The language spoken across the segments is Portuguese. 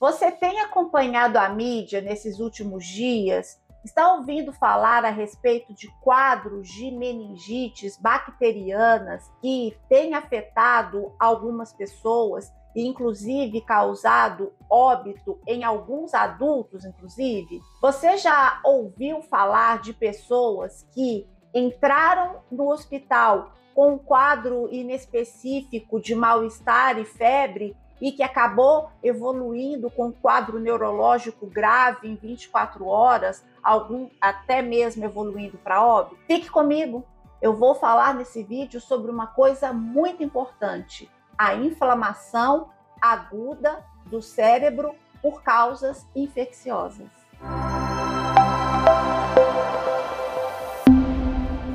Você tem acompanhado a mídia nesses últimos dias? Está ouvindo falar a respeito de quadros de meningites bacterianas que têm afetado algumas pessoas e inclusive causado óbito em alguns adultos, inclusive? Você já ouviu falar de pessoas que entraram no hospital com um quadro inespecífico de mal-estar e febre e que acabou evoluindo com um quadro neurológico grave em 24 horas, algum até mesmo evoluindo para óbito? Fique comigo. Eu vou falar nesse vídeo sobre uma coisa muito importante: a inflamação aguda do cérebro por causas infecciosas.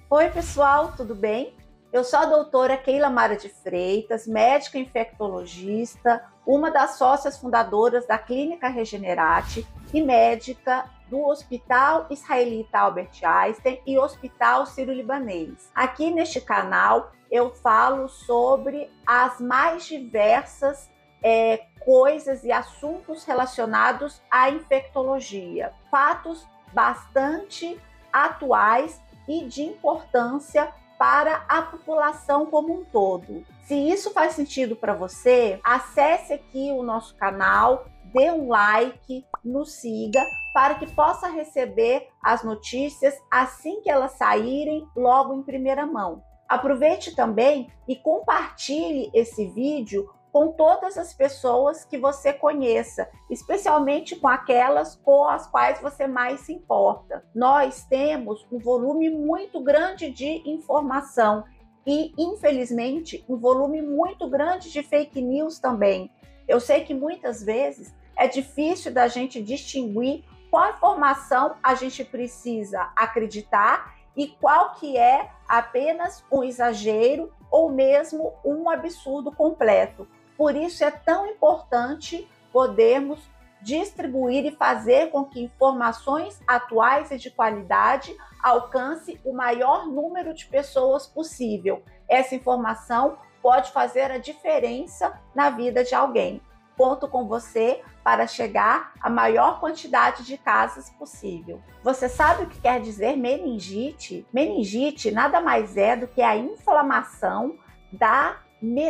Oi, pessoal, tudo bem? Eu sou a doutora Keila Mara de Freitas, médica infectologista, uma das sócias fundadoras da Clínica Regenerate e médica do Hospital Israelita Albert Einstein e Hospital Sírio-Libanês. Aqui neste canal eu falo sobre as mais diversas é, coisas e assuntos relacionados à infectologia, fatos bastante atuais e de importância para a população como um todo. Se isso faz sentido para você, acesse aqui o nosso canal, dê um like, nos siga para que possa receber as notícias assim que elas saírem logo em primeira mão. Aproveite também e compartilhe esse vídeo com todas as pessoas que você conheça, especialmente com aquelas com as quais você mais se importa. Nós temos um volume muito grande de informação e, infelizmente, um volume muito grande de fake news também. Eu sei que muitas vezes é difícil da gente distinguir qual informação a gente precisa acreditar e qual que é apenas um exagero ou mesmo um absurdo completo. Por isso é tão importante podermos distribuir e fazer com que informações atuais e de qualidade alcance o maior número de pessoas possível. Essa informação pode fazer a diferença na vida de alguém. Conto com você para chegar à maior quantidade de casas possível. Você sabe o que quer dizer meningite? Meningite nada mais é do que a inflamação da,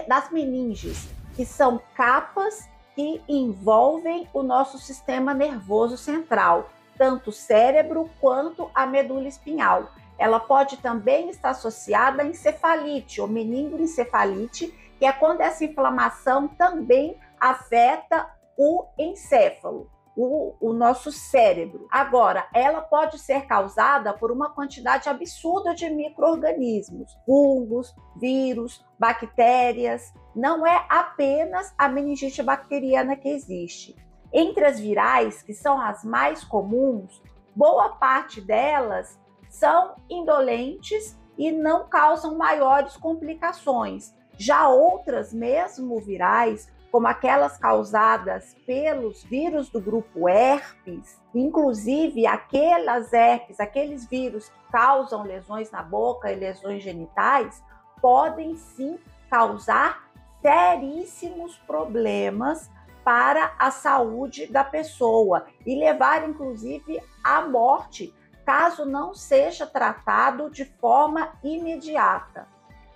das meninges, que são capas que envolvem o nosso sistema nervoso central, tanto o cérebro quanto a medula espinhal. Ela pode também estar associada à encefalite ou meningoencefalite, que é quando essa inflamação também afeta o encéfalo o, o nosso cérebro. Agora, ela pode ser causada por uma quantidade absurda de micro-organismos, fungos, vírus, bactérias. Não é apenas a meningite bacteriana que existe. Entre as virais, que são as mais comuns, boa parte delas são indolentes e não causam maiores complicações. Já outras, mesmo virais, como aquelas causadas pelos vírus do grupo herpes, inclusive aquelas herpes, aqueles vírus que causam lesões na boca e lesões genitais, podem sim causar seríssimos problemas para a saúde da pessoa e levar inclusive à morte, caso não seja tratado de forma imediata.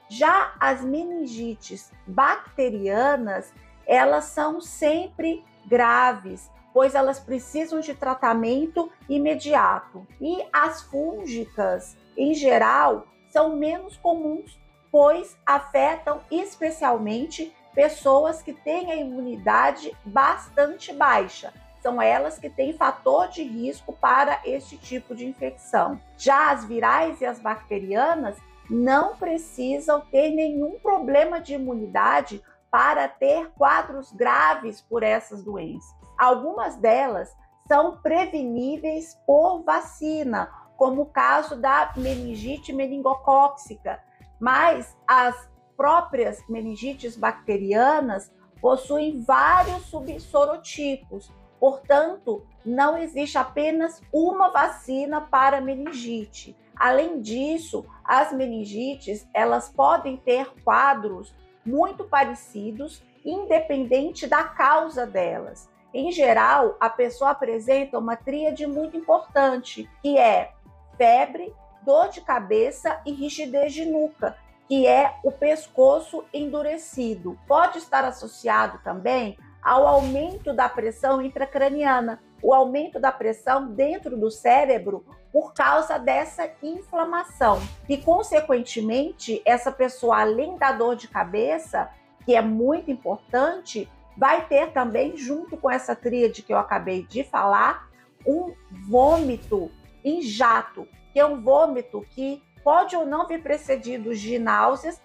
Já as meningites bacterianas, elas são sempre graves, pois elas precisam de tratamento imediato. E as fúngicas, em geral, são menos comuns, pois afetam especialmente pessoas que têm a imunidade bastante baixa. São elas que têm fator de risco para este tipo de infecção. Já as virais e as bacterianas não precisam ter nenhum problema de imunidade para ter quadros graves por essas doenças. Algumas delas são preveníveis por vacina, como o caso da meningite meningocóxica, mas as próprias meningites bacterianas possuem vários subsorotipos. Portanto, não existe apenas uma vacina para meningite. Além disso, as meningites, elas podem ter quadros muito parecidos, independente da causa delas. em geral, a pessoa apresenta uma tríade muito importante, que é febre, dor de cabeça e rigidez de nuca, que é o pescoço endurecido. Pode estar associado também ao aumento da pressão intracraniana, o aumento da pressão dentro do cérebro por causa dessa inflamação. E, consequentemente, essa pessoa, além da dor de cabeça, que é muito importante, vai ter também, junto com essa tríade que eu acabei de falar, um vômito em jato, é um vômito que pode ou não vir precedido de náuseas,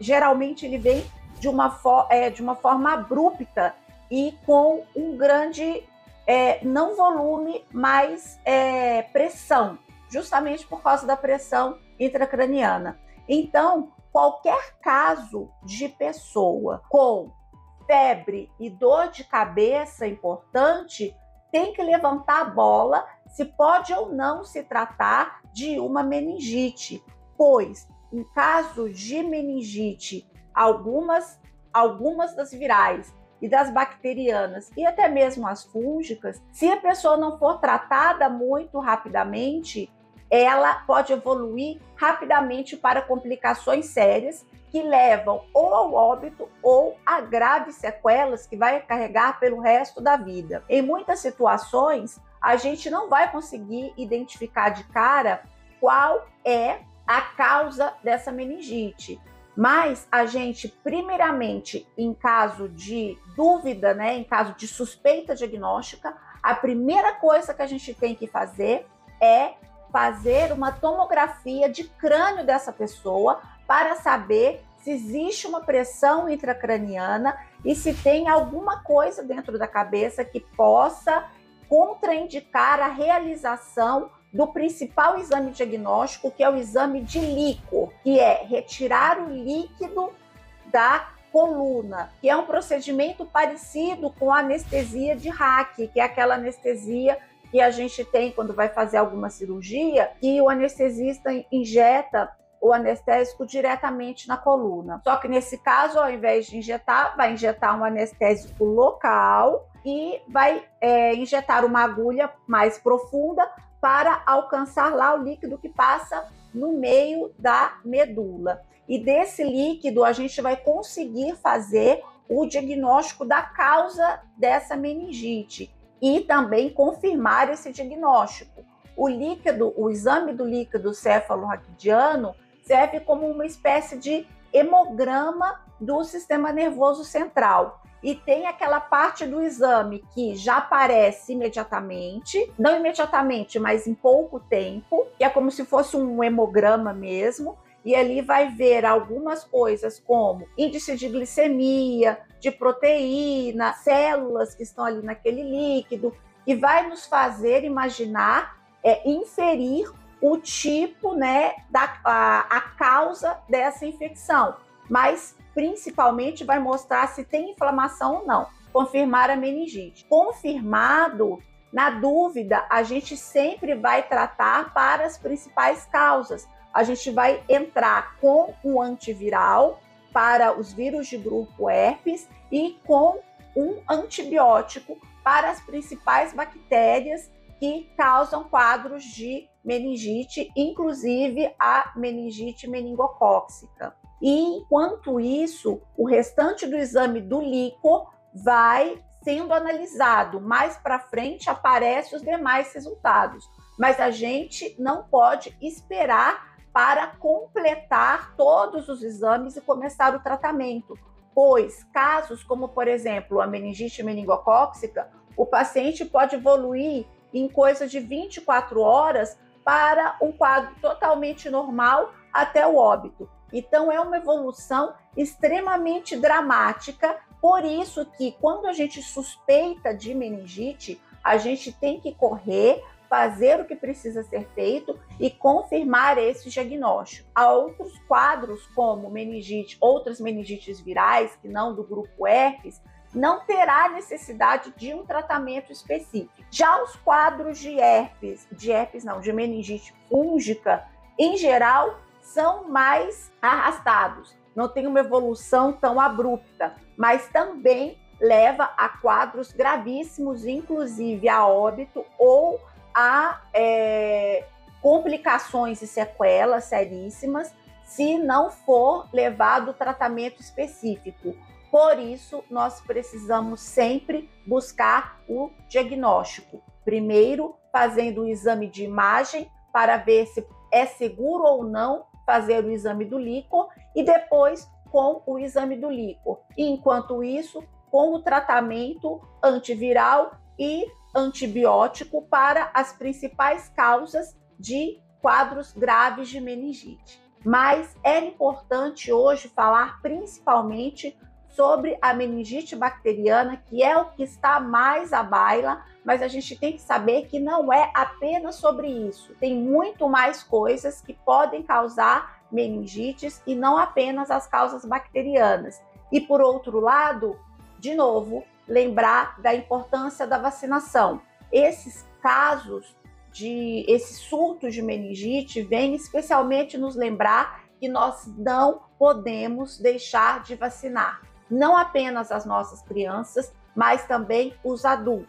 geralmente ele vem de uma, é, de uma forma abrupta e com um grande, é, não volume, mas é, pressão, justamente por causa da pressão intracraniana. Então, qualquer caso de pessoa com febre e dor de cabeça importante, tem que levantar a bola se pode ou não se tratar de uma meningite, pois em caso de meningite, algumas algumas das virais e das bacterianas e até mesmo as fúngicas, se a pessoa não for tratada muito rapidamente, ela pode evoluir rapidamente para complicações sérias que levam ou ao óbito ou a graves sequelas que vai carregar pelo resto da vida. Em muitas situações, a gente não vai conseguir identificar de cara qual é a causa dessa meningite. Mas a gente, primeiramente, em caso de dúvida, né, em caso de suspeita diagnóstica, a primeira coisa que a gente tem que fazer é fazer uma tomografia de crânio dessa pessoa para saber se existe uma pressão intracraniana e se tem alguma coisa dentro da cabeça que possa contraindicar a realização do principal exame diagnóstico, que é o exame de líquor, que é retirar o líquido da coluna, que é um procedimento parecido com a anestesia de hack, que é aquela anestesia que a gente tem quando vai fazer alguma cirurgia, que o anestesista injeta o anestésico diretamente na coluna. Só que nesse caso, ao invés de injetar, vai injetar um anestésico local e vai é, injetar uma agulha mais profunda para alcançar lá o líquido que passa no meio da medula. E desse líquido a gente vai conseguir fazer o diagnóstico da causa dessa meningite e também confirmar esse diagnóstico. O líquido, o exame do líquido cefalorraquidiano serve como uma espécie de hemograma do sistema nervoso central. E tem aquela parte do exame que já aparece imediatamente, não imediatamente, mas em pouco tempo, que é como se fosse um hemograma mesmo, e ali vai ver algumas coisas como índice de glicemia, de proteína, células que estão ali naquele líquido, e vai nos fazer imaginar, é, inferir o tipo, né, da a, a causa dessa infecção, mas principalmente vai mostrar se tem inflamação ou não, confirmar a meningite. Confirmado, na dúvida, a gente sempre vai tratar para as principais causas. A gente vai entrar com um antiviral para os vírus de grupo herpes e com um antibiótico para as principais bactérias que causam quadros de meningite, inclusive a meningite meningocóxica. E enquanto isso, o restante do exame do líquor vai sendo analisado. Mais para frente aparecem os demais resultados, mas a gente não pode esperar para completar todos os exames e começar o tratamento, pois casos como, por exemplo, a meningite meningocóxica, o paciente pode evoluir em coisa de 24 horas para um quadro totalmente normal até o óbito. Então é uma evolução extremamente dramática, por isso que quando a gente suspeita de meningite, a gente tem que correr, fazer o que precisa ser feito e confirmar esse diagnóstico. Há outros quadros como meningite, outras meningites virais que não do grupo herpes, não terá necessidade de um tratamento específico. Já os quadros de herpes, de herpes não, de meningite fúngica, em geral, são mais arrastados, não tem uma evolução tão abrupta, mas também leva a quadros gravíssimos, inclusive a óbito ou a é, complicações e sequelas seríssimas, se não for levado tratamento específico. Por isso, nós precisamos sempre buscar o diagnóstico. Primeiro, fazendo o exame de imagem para ver se é seguro ou não fazer o exame do líquor e depois com o exame do líquor. E, enquanto isso, com o tratamento antiviral e antibiótico para as principais causas de quadros graves de meningite. Mas é importante hoje falar principalmente sobre a meningite bacteriana, que é o que está mais à baila, mas a gente tem que saber que não é apenas sobre isso. Tem muito mais coisas que podem causar meningites e não apenas as causas bacterianas. E por outro lado, de novo, lembrar da importância da vacinação. Esses casos de esse surto de meningite vem especialmente nos lembrar que nós não podemos deixar de vacinar, não apenas as nossas crianças, mas também os adultos.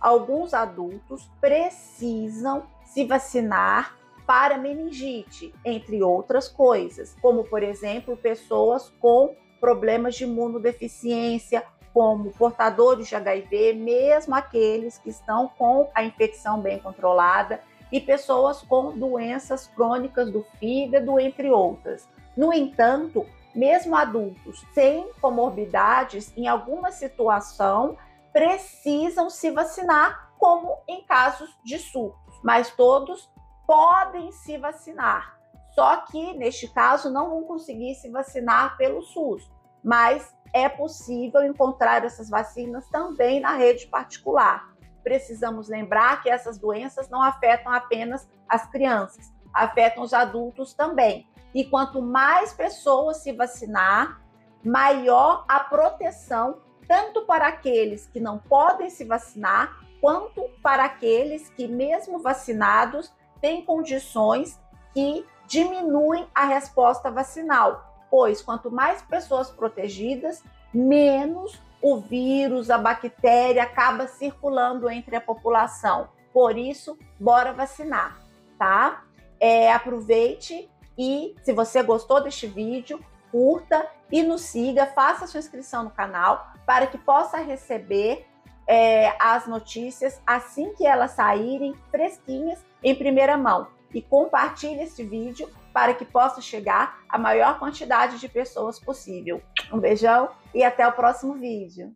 Alguns adultos precisam se vacinar para meningite, entre outras coisas, como por exemplo, pessoas com problemas de imunodeficiência como portadores de HIV, mesmo aqueles que estão com a infecção bem controlada, e pessoas com doenças crônicas do fígado, entre outras. No entanto, mesmo adultos sem comorbidades, em alguma situação, precisam se vacinar, como em casos de surtos, mas todos podem se vacinar. Só que, neste caso, não vão conseguir se vacinar pelo SUS, mas é possível encontrar essas vacinas também na rede particular. Precisamos lembrar que essas doenças não afetam apenas as crianças, afetam os adultos também. E quanto mais pessoas se vacinar, maior a proteção, tanto para aqueles que não podem se vacinar, quanto para aqueles que, mesmo vacinados, têm condições que diminuem a resposta vacinal, pois quanto mais pessoas protegidas, menos o vírus, a bactéria acaba circulando entre a população. Por isso, bora vacinar, tá? É, aproveite e se você gostou deste vídeo, curta e nos siga, faça sua inscrição no canal para que possa receber é, as notícias assim que elas saírem fresquinhas em primeira mão. E compartilhe esse vídeo para que possa chegar a maior quantidade de pessoas possível. Um beijão e até o próximo vídeo.